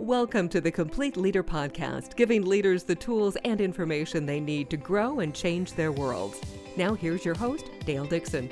Welcome to the Complete Leader Podcast, giving leaders the tools and information they need to grow and change their worlds. Now, here's your host, Dale Dixon.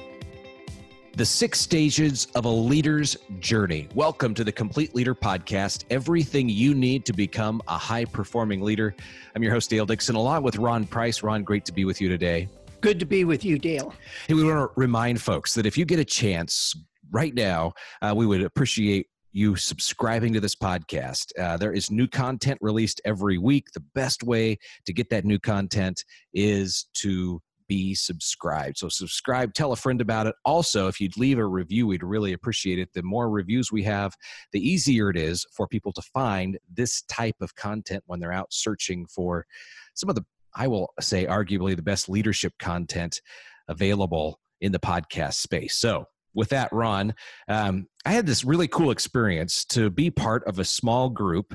The six stages of a leader's journey. Welcome to the Complete Leader Podcast. Everything you need to become a high performing leader. I'm your host, Dale Dixon, along with Ron Price. Ron, great to be with you today. Good to be with you, Dale. Hey, we want to remind folks that if you get a chance right now, uh, we would appreciate you subscribing to this podcast. Uh, there is new content released every week. The best way to get that new content is to be subscribed. So, subscribe, tell a friend about it. Also, if you'd leave a review, we'd really appreciate it. The more reviews we have, the easier it is for people to find this type of content when they're out searching for some of the I will say, arguably the best leadership content available in the podcast space. So, with that, Ron, um, I had this really cool experience to be part of a small group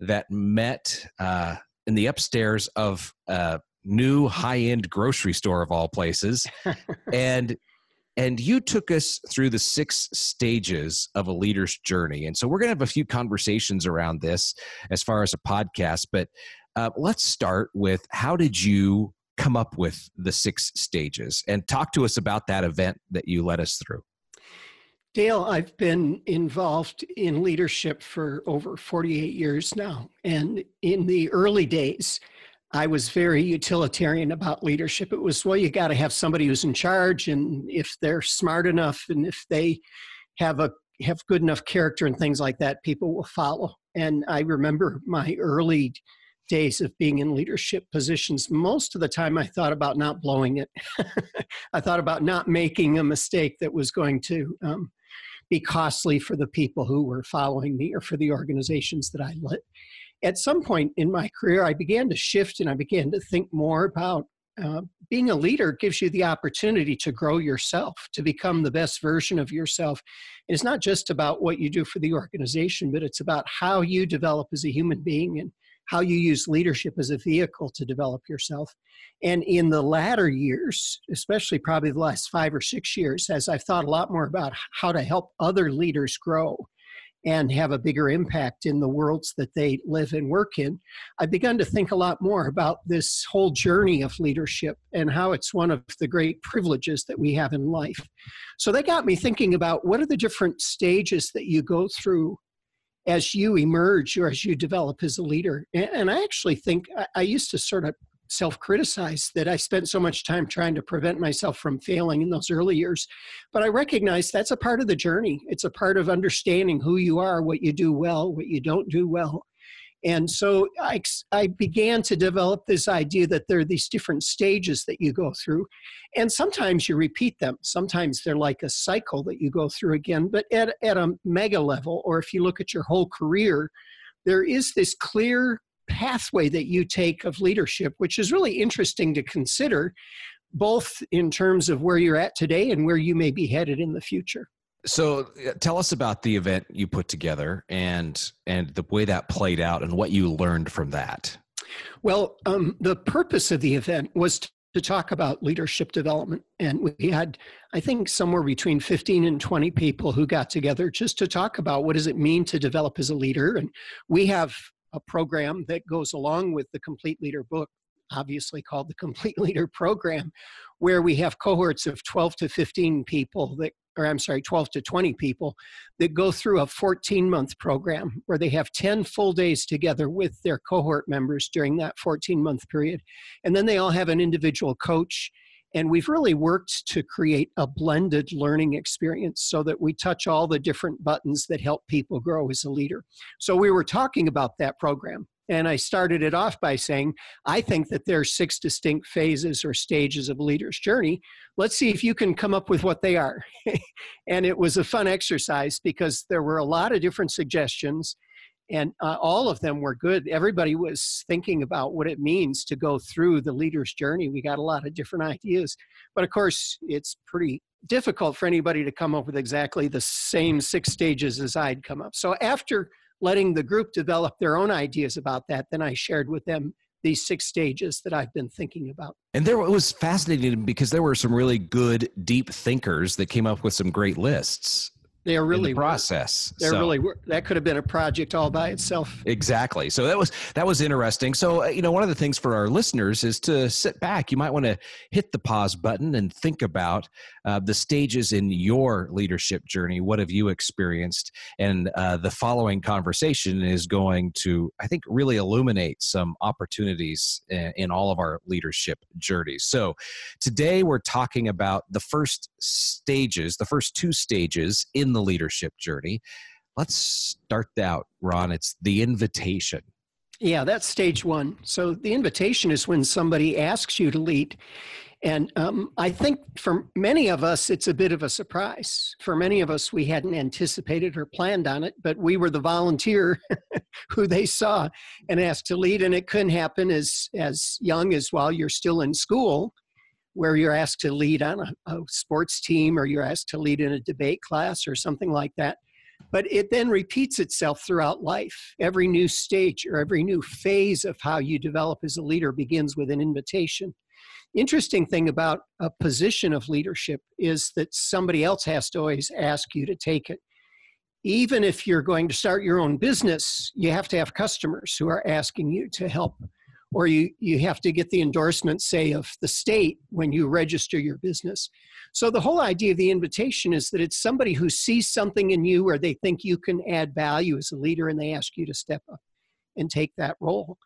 that met uh, in the upstairs of a new high-end grocery store of all places, and and you took us through the six stages of a leader's journey. And so we're going to have a few conversations around this as far as a podcast, but uh, let's start with how did you come up with the six stages and talk to us about that event that you led us through. Dale, I've been involved in leadership for over 48 years now. And in the early days, I was very utilitarian about leadership. It was, well, you got to have somebody who's in charge, and if they're smart enough and if they have a have good enough character and things like that, people will follow. And I remember my early days of being in leadership positions, most of the time I thought about not blowing it. I thought about not making a mistake that was going to um, be costly for the people who were following me or for the organizations that I led. At some point in my career, I began to shift and I began to think more about uh, being a leader gives you the opportunity to grow yourself, to become the best version of yourself. And it's not just about what you do for the organization, but it's about how you develop as a human being and how you use leadership as a vehicle to develop yourself. And in the latter years, especially probably the last five or six years, as I've thought a lot more about how to help other leaders grow and have a bigger impact in the worlds that they live and work in, I've begun to think a lot more about this whole journey of leadership and how it's one of the great privileges that we have in life. So that got me thinking about what are the different stages that you go through as you emerge or as you develop as a leader. And I actually think I used to sort of self criticize that I spent so much time trying to prevent myself from failing in those early years. But I recognize that's a part of the journey. It's a part of understanding who you are, what you do well, what you don't do well. And so I, I began to develop this idea that there are these different stages that you go through. And sometimes you repeat them. Sometimes they're like a cycle that you go through again. But at, at a mega level, or if you look at your whole career, there is this clear pathway that you take of leadership, which is really interesting to consider, both in terms of where you're at today and where you may be headed in the future. So tell us about the event you put together and and the way that played out and what you learned from that. Well, um, the purpose of the event was to, to talk about leadership development, and we had, I think, somewhere between fifteen and twenty people who got together just to talk about what does it mean to develop as a leader. And we have a program that goes along with the Complete Leader book obviously called the Complete Leader Program, where we have cohorts of 12 to 15 people that or I'm sorry, 12 to 20 people that go through a 14 month program where they have 10 full days together with their cohort members during that 14 month period. And then they all have an individual coach. And we've really worked to create a blended learning experience so that we touch all the different buttons that help people grow as a leader. So we were talking about that program. And I started it off by saying, I think that there are six distinct phases or stages of a leader's journey. Let's see if you can come up with what they are. and it was a fun exercise because there were a lot of different suggestions, and uh, all of them were good. Everybody was thinking about what it means to go through the leader's journey. We got a lot of different ideas. But of course, it's pretty difficult for anybody to come up with exactly the same six stages as I'd come up. So after letting the group develop their own ideas about that, then I shared with them these six stages that I've been thinking about. And there it was fascinating because there were some really good deep thinkers that came up with some great lists. They are really in the process. They're so, really that could have been a project all by itself. Exactly. So that was that was interesting. So uh, you know, one of the things for our listeners is to sit back. You might want to hit the pause button and think about uh, the stages in your leadership journey. What have you experienced? And uh, the following conversation is going to, I think, really illuminate some opportunities in, in all of our leadership journeys. So today we're talking about the first stages, the first two stages in the leadership journey. Let's start out, Ron. It's the invitation. Yeah, that's stage one. So the invitation is when somebody asks you to lead. And um, I think for many of us, it's a bit of a surprise. For many of us, we hadn't anticipated or planned on it, but we were the volunteer who they saw and asked to lead. And it couldn't happen as, as young as while you're still in school, where you're asked to lead on a, a sports team or you're asked to lead in a debate class or something like that. But it then repeats itself throughout life. Every new stage or every new phase of how you develop as a leader begins with an invitation interesting thing about a position of leadership is that somebody else has to always ask you to take it. Even if you're going to start your own business, you have to have customers who are asking you to help. Or you, you have to get the endorsement, say, of the state when you register your business. So the whole idea of the invitation is that it's somebody who sees something in you or they think you can add value as a leader and they ask you to step up and take that role.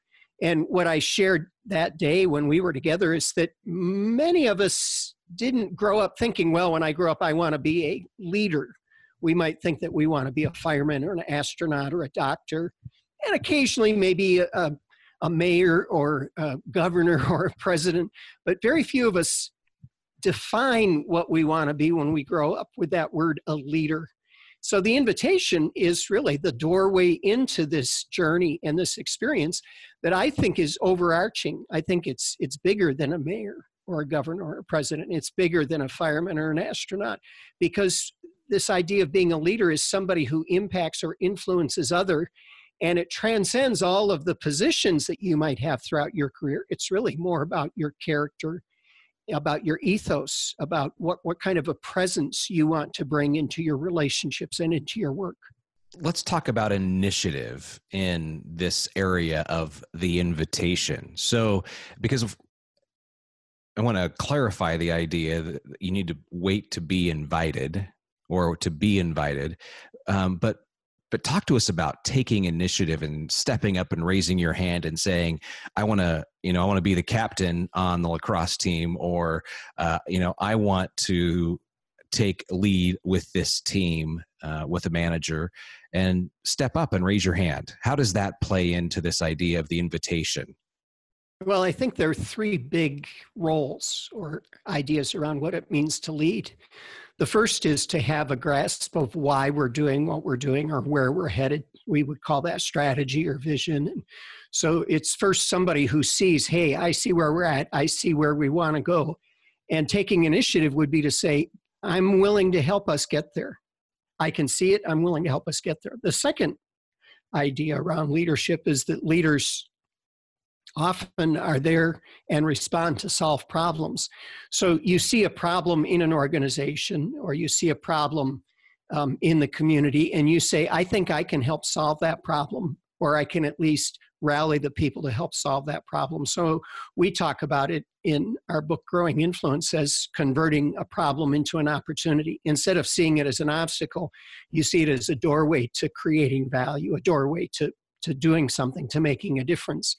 And what I shared that day when we were together is that many of us didn't grow up thinking, well, when I grow up, I want to be a leader. We might think that we want to be a fireman or an astronaut or a doctor, and occasionally maybe a, a mayor or a governor or a president. But very few of us define what we want to be when we grow up with that word, a leader. So the invitation is really the doorway into this journey and this experience that I think is overarching. I think it's it's bigger than a mayor or a governor or a president. It's bigger than a fireman or an astronaut because this idea of being a leader is somebody who impacts or influences other and it transcends all of the positions that you might have throughout your career. It's really more about your character about your ethos, about what, what kind of a presence you want to bring into your relationships and into your work. Let's talk about initiative in this area of the invitation. So, because of, I want to clarify the idea that you need to wait to be invited or to be invited. Um, but but talk to us about taking initiative and stepping up and raising your hand and saying i want to you know i want to be the captain on the lacrosse team or uh, you know i want to take lead with this team uh, with a manager and step up and raise your hand. How does that play into this idea of the invitation? Well i think there are three big roles or ideas around what it means to lead the first is to have a grasp of why we're doing what we're doing or where we're headed. We would call that strategy or vision. So it's first somebody who sees, hey, I see where we're at, I see where we want to go. And taking initiative would be to say, I'm willing to help us get there. I can see it, I'm willing to help us get there. The second idea around leadership is that leaders often are there and respond to solve problems. So you see a problem in an organization or you see a problem um, in the community and you say, I think I can help solve that problem or I can at least rally the people to help solve that problem. So we talk about it in our book Growing Influence as converting a problem into an opportunity. Instead of seeing it as an obstacle, you see it as a doorway to creating value, a doorway to to doing something, to making a difference.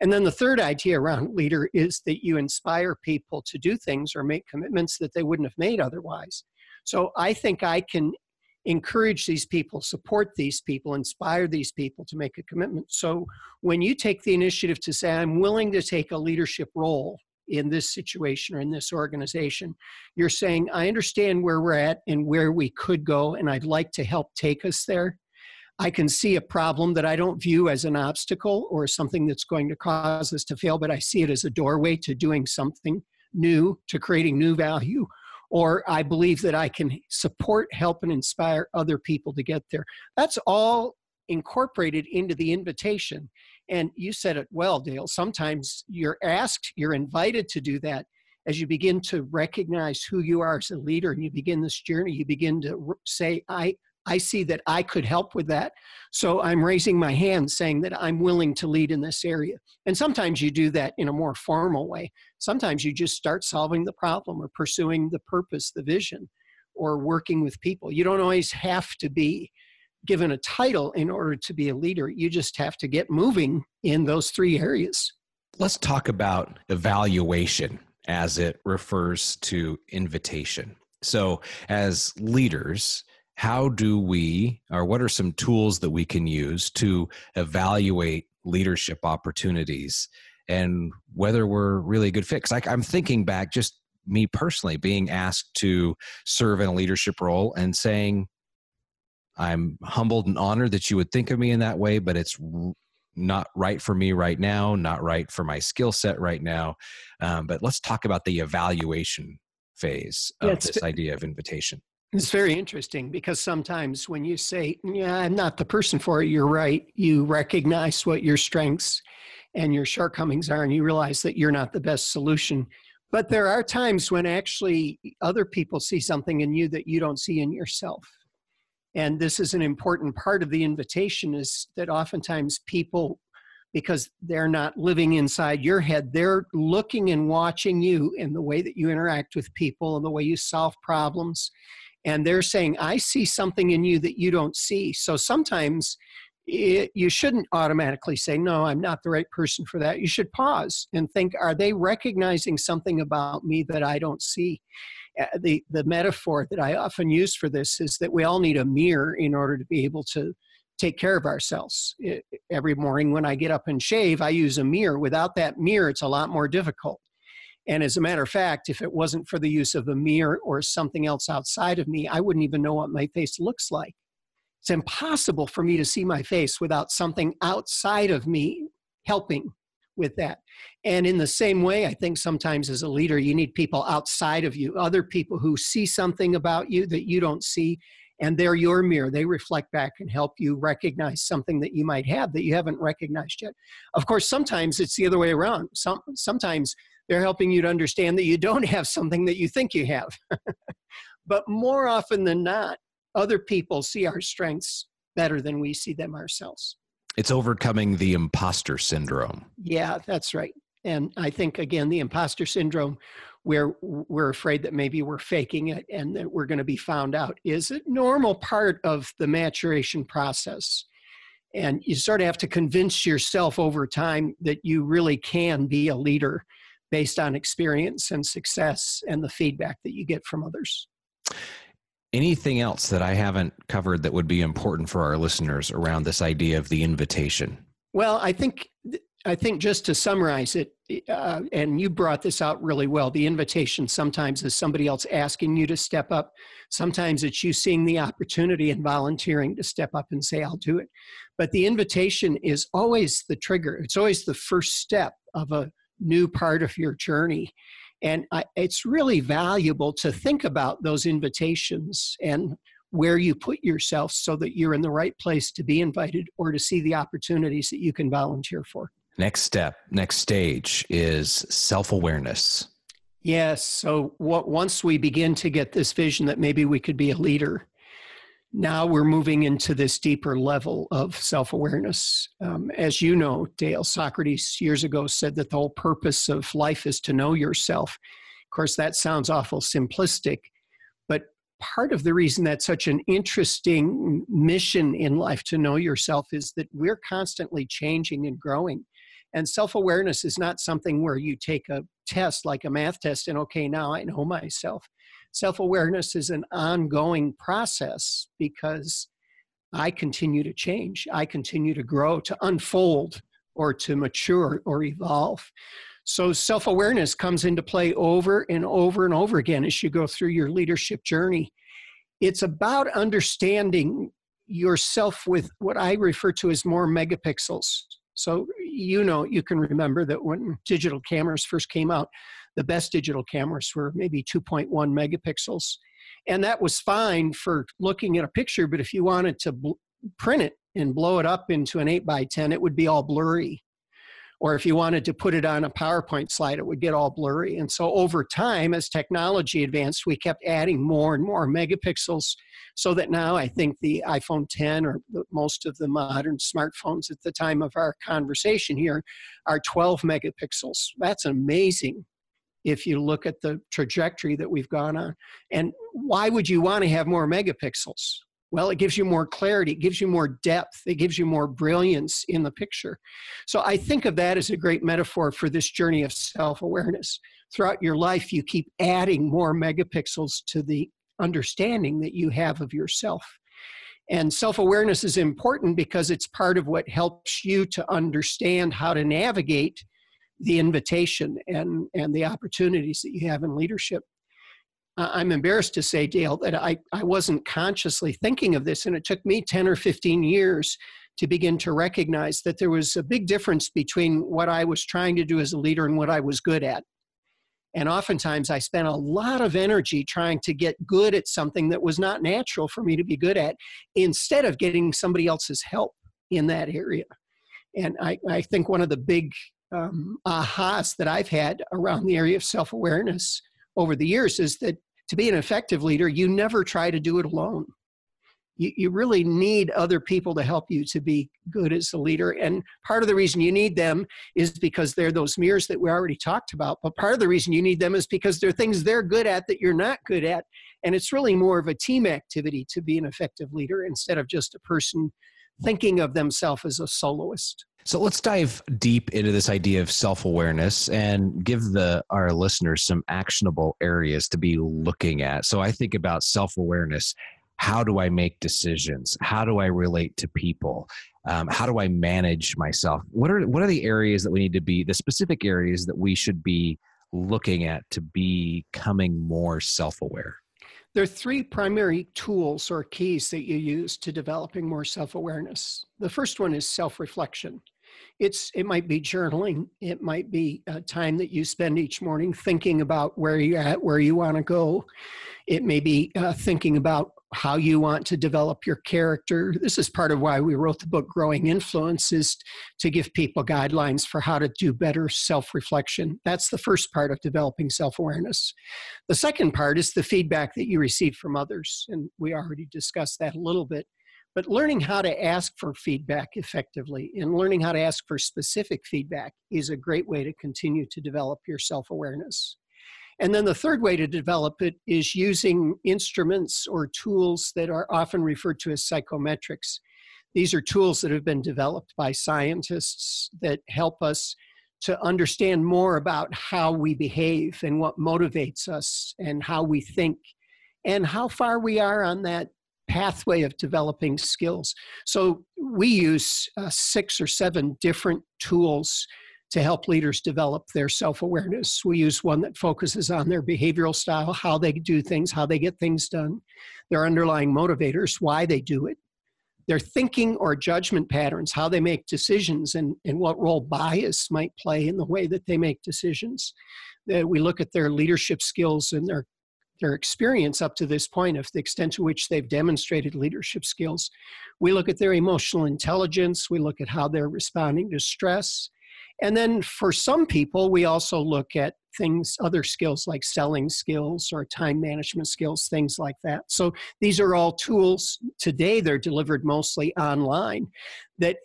And then the third idea around leader is that you inspire people to do things or make commitments that they wouldn't have made otherwise. So I think I can encourage these people, support these people, inspire these people to make a commitment. So when you take the initiative to say, I'm willing to take a leadership role in this situation or in this organization, you're saying, I understand where we're at and where we could go, and I'd like to help take us there. I can see a problem that I don't view as an obstacle or something that's going to cause us to fail, but I see it as a doorway to doing something new, to creating new value. Or I believe that I can support, help, and inspire other people to get there. That's all incorporated into the invitation. And you said it well, Dale. Sometimes you're asked, you're invited to do that, as you begin to recognize who you are as a leader and you begin this journey, you begin to say, I, I see that I could help with that. So I'm raising my hand saying that I'm willing to lead in this area. And sometimes you do that in a more formal way. Sometimes you just start solving the problem or pursuing the purpose, the vision, or working with people. You don't always have to be given a title in order to be a leader. You just have to get moving in those three areas. Let's talk about evaluation as it refers to invitation. So, as leaders, how do we, or what are some tools that we can use to evaluate leadership opportunities and whether we're really a good fit? Because I'm thinking back, just me personally, being asked to serve in a leadership role and saying, I'm humbled and honored that you would think of me in that way, but it's not right for me right now, not right for my skill set right now. Um, but let's talk about the evaluation phase of yeah, this idea of invitation. It's very interesting because sometimes when you say, Yeah, I'm not the person for it, you're right. You recognize what your strengths and your shortcomings are, and you realize that you're not the best solution. But there are times when actually other people see something in you that you don't see in yourself. And this is an important part of the invitation is that oftentimes people because they're not living inside your head. They're looking and watching you in the way that you interact with people and the way you solve problems and they're saying i see something in you that you don't see. So sometimes it, you shouldn't automatically say no i'm not the right person for that. You should pause and think are they recognizing something about me that i don't see? Uh, the the metaphor that i often use for this is that we all need a mirror in order to be able to take care of ourselves. Every morning when i get up and shave i use a mirror. Without that mirror it's a lot more difficult and as a matter of fact, if it wasn't for the use of a mirror or something else outside of me, I wouldn't even know what my face looks like. It's impossible for me to see my face without something outside of me helping with that. And in the same way, I think sometimes as a leader, you need people outside of you, other people who see something about you that you don't see, and they're your mirror. They reflect back and help you recognize something that you might have that you haven't recognized yet. Of course, sometimes it's the other way around. Some, sometimes they're helping you to understand that you don't have something that you think you have. but more often than not, other people see our strengths better than we see them ourselves. It's overcoming the imposter syndrome. Yeah, that's right. And I think, again, the imposter syndrome, where we're afraid that maybe we're faking it and that we're going to be found out, is a normal part of the maturation process. And you sort of have to convince yourself over time that you really can be a leader based on experience and success and the feedback that you get from others. Anything else that I haven't covered that would be important for our listeners around this idea of the invitation? Well, I think I think just to summarize it, uh, and you brought this out really well. The invitation sometimes is somebody else asking you to step up. Sometimes it's you seeing the opportunity and volunteering to step up and say, "I'll do it." But the invitation is always the trigger. It's always the first step of a new part of your journey. And I, it's really valuable to think about those invitations and where you put yourself so that you're in the right place to be invited or to see the opportunities that you can volunteer for. Next step, next stage is self awareness. Yes. So, what, once we begin to get this vision that maybe we could be a leader, now we're moving into this deeper level of self awareness. Um, as you know, Dale, Socrates years ago said that the whole purpose of life is to know yourself. Of course, that sounds awful simplistic, but part of the reason that's such an interesting mission in life to know yourself is that we're constantly changing and growing. And self awareness is not something where you take a test like a math test and, okay, now I know myself self awareness is an ongoing process because I continue to change, I continue to grow, to unfold, or to mature or evolve. So, self awareness comes into play over and over and over again as you go through your leadership journey. It's about understanding yourself with what I refer to as more megapixels. So, you know, you can remember that when digital cameras first came out, the best digital cameras were maybe 2.1 megapixels. And that was fine for looking at a picture, but if you wanted to bl- print it and blow it up into an 8 by 10, it would be all blurry. or if you wanted to put it on a PowerPoint slide, it would get all blurry. And so over time, as technology advanced, we kept adding more and more megapixels so that now I think the iPhone 10 or most of the modern smartphones at the time of our conversation here are 12 megapixels. That's amazing if you look at the trajectory that we've gone on. And why would you want to have more megapixels? Well, it gives you more clarity, it gives you more depth, it gives you more brilliance in the picture. So I think of that as a great metaphor for this journey of self awareness. Throughout your life, you keep adding more megapixels to the understanding that you have of yourself. And self awareness is important because it's part of what helps you to understand how to navigate the invitation and, and the opportunities that you have in leadership. I'm embarrassed to say, Dale, that I, I wasn't consciously thinking of this, and it took me 10 or 15 years to begin to recognize that there was a big difference between what I was trying to do as a leader and what I was good at. And oftentimes I spent a lot of energy trying to get good at something that was not natural for me to be good at instead of getting somebody else's help in that area. And I, I think one of the big um, ahas that I've had around the area of self awareness over the years is that to be an effective leader, you never try to do it alone. You, you really need other people to help you to be good as a leader. And part of the reason you need them is because they're those mirrors that we already talked about. But part of the reason you need them is because they're things they're good at that you're not good at. And it's really more of a team activity to be an effective leader instead of just a person thinking of themselves as a soloist. So let's dive deep into this idea of self-awareness and give the our listeners some actionable areas to be looking at. So I think about self-awareness. How do I make decisions? How do I relate to people? Um, how do I manage myself? What are what are the areas that we need to be the specific areas that we should be looking at to be becoming more self-aware? There are three primary tools or keys that you use to developing more self awareness. The first one is self reflection it's it might be journaling. It might be a time that you spend each morning thinking about where you're at where you want to go. It may be uh, thinking about how you want to develop your character. This is part of why we wrote the book growing influence is to give people guidelines for how to do better self-reflection. That's the first part of developing self-awareness. The second part is the feedback that you receive from others and we already discussed that a little bit but learning how to ask for feedback effectively and learning how to ask for specific feedback is a great way to continue to develop your self awareness. And then the third way to develop it is using instruments or tools that are often referred to as psychometrics. These are tools that have been developed by scientists that help us to understand more about how we behave and what motivates us and how we think and how far we are on that pathway of developing skills. So we use uh, six or seven different tools to help leaders develop their self awareness. We use one that focuses on their behavioral style, how they do things, how they get things done, their underlying motivators, why they do it, their thinking or judgment patterns, how they make decisions, and, and what role bias might play in the way that they make decisions. Uh, we look at their leadership skills and their their experience up to this point, of the extent to which they've demonstrated leadership skills. We look at their emotional intelligence, we look at how they're responding to stress. And then for some people, we also look at things, other skills like selling skills or time management skills, things like that. So these are all tools. Today, they're delivered mostly online that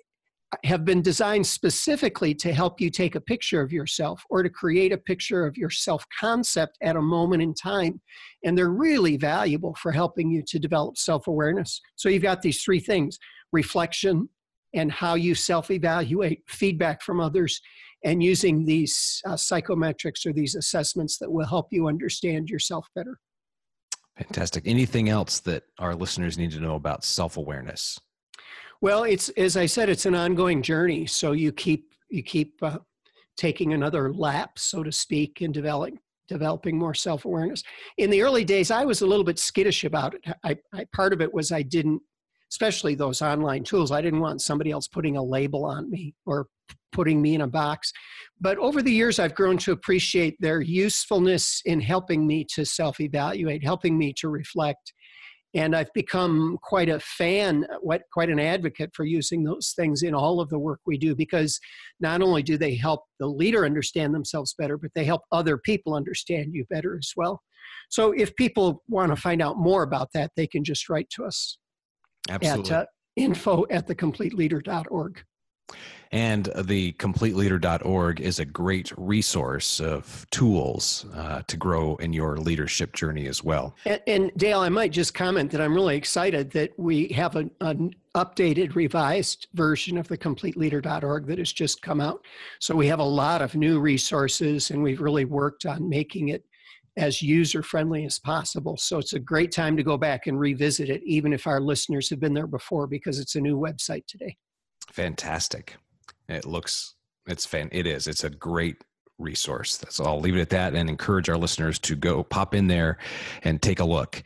have been designed specifically to help you take a picture of yourself or to create a picture of your self concept at a moment in time. And they're really valuable for helping you to develop self awareness. So you've got these three things reflection and how you self evaluate, feedback from others, and using these uh, psychometrics or these assessments that will help you understand yourself better. Fantastic. Anything else that our listeners need to know about self awareness? Well, it's as I said, it's an ongoing journey. So you keep you keep uh, taking another lap, so to speak, in developing developing more self awareness. In the early days, I was a little bit skittish about it. I, I, part of it was I didn't, especially those online tools. I didn't want somebody else putting a label on me or putting me in a box. But over the years, I've grown to appreciate their usefulness in helping me to self evaluate, helping me to reflect, And I've become quite a fan, quite an advocate for using those things in all of the work we do because not only do they help the leader understand themselves better, but they help other people understand you better as well. So if people want to find out more about that, they can just write to us Absolutely. at uh, info at thecompleteleader.org. And the completeleader.org is a great resource of tools uh, to grow in your leadership journey as well. And, and, Dale, I might just comment that I'm really excited that we have an, an updated, revised version of the completeleader.org that has just come out. So we have a lot of new resources, and we've really worked on making it as user friendly as possible. So it's a great time to go back and revisit it, even if our listeners have been there before, because it's a new website today. Fantastic. It looks, it's fan, it is. It's a great resource. So I'll leave it at that and encourage our listeners to go pop in there and take a look.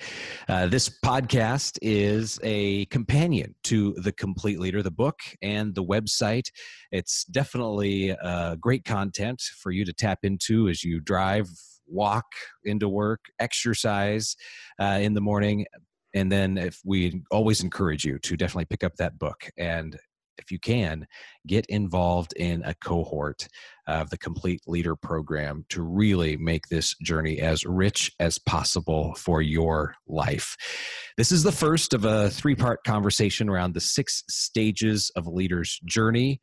Uh, this podcast is a companion to The Complete Leader, the book and the website. It's definitely uh, great content for you to tap into as you drive, walk into work, exercise uh, in the morning. And then, if we always encourage you to definitely pick up that book and if you can, get involved in a cohort of the Complete Leader program to really make this journey as rich as possible for your life. This is the first of a three part conversation around the six stages of a leader's journey.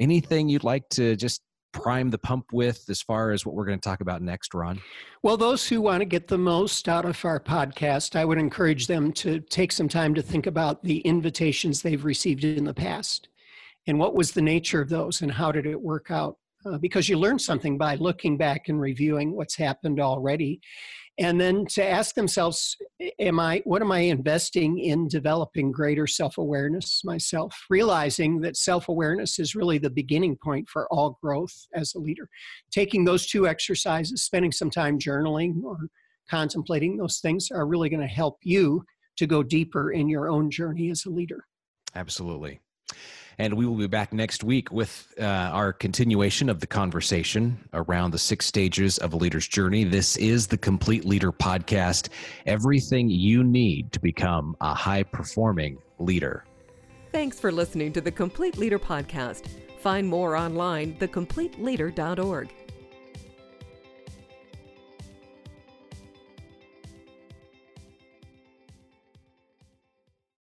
Anything you'd like to just prime the pump with as far as what we're going to talk about next, Ron? Well, those who want to get the most out of our podcast, I would encourage them to take some time to think about the invitations they've received in the past and what was the nature of those and how did it work out. Uh, because you learn something by looking back and reviewing what's happened already and then to ask themselves am i what am i investing in developing greater self-awareness myself? Realizing that self-awareness is really the beginning point for all growth as a leader. Taking those two exercises spending some time journaling or contemplating those things are really going to help you to go deeper in your own journey as a leader. Absolutely and we will be back next week with uh, our continuation of the conversation around the six stages of a leader's journey. This is the Complete Leader Podcast everything you need to become a high performing leader. Thanks for listening to the Complete Leader Podcast. Find more online, thecompleteleader.org.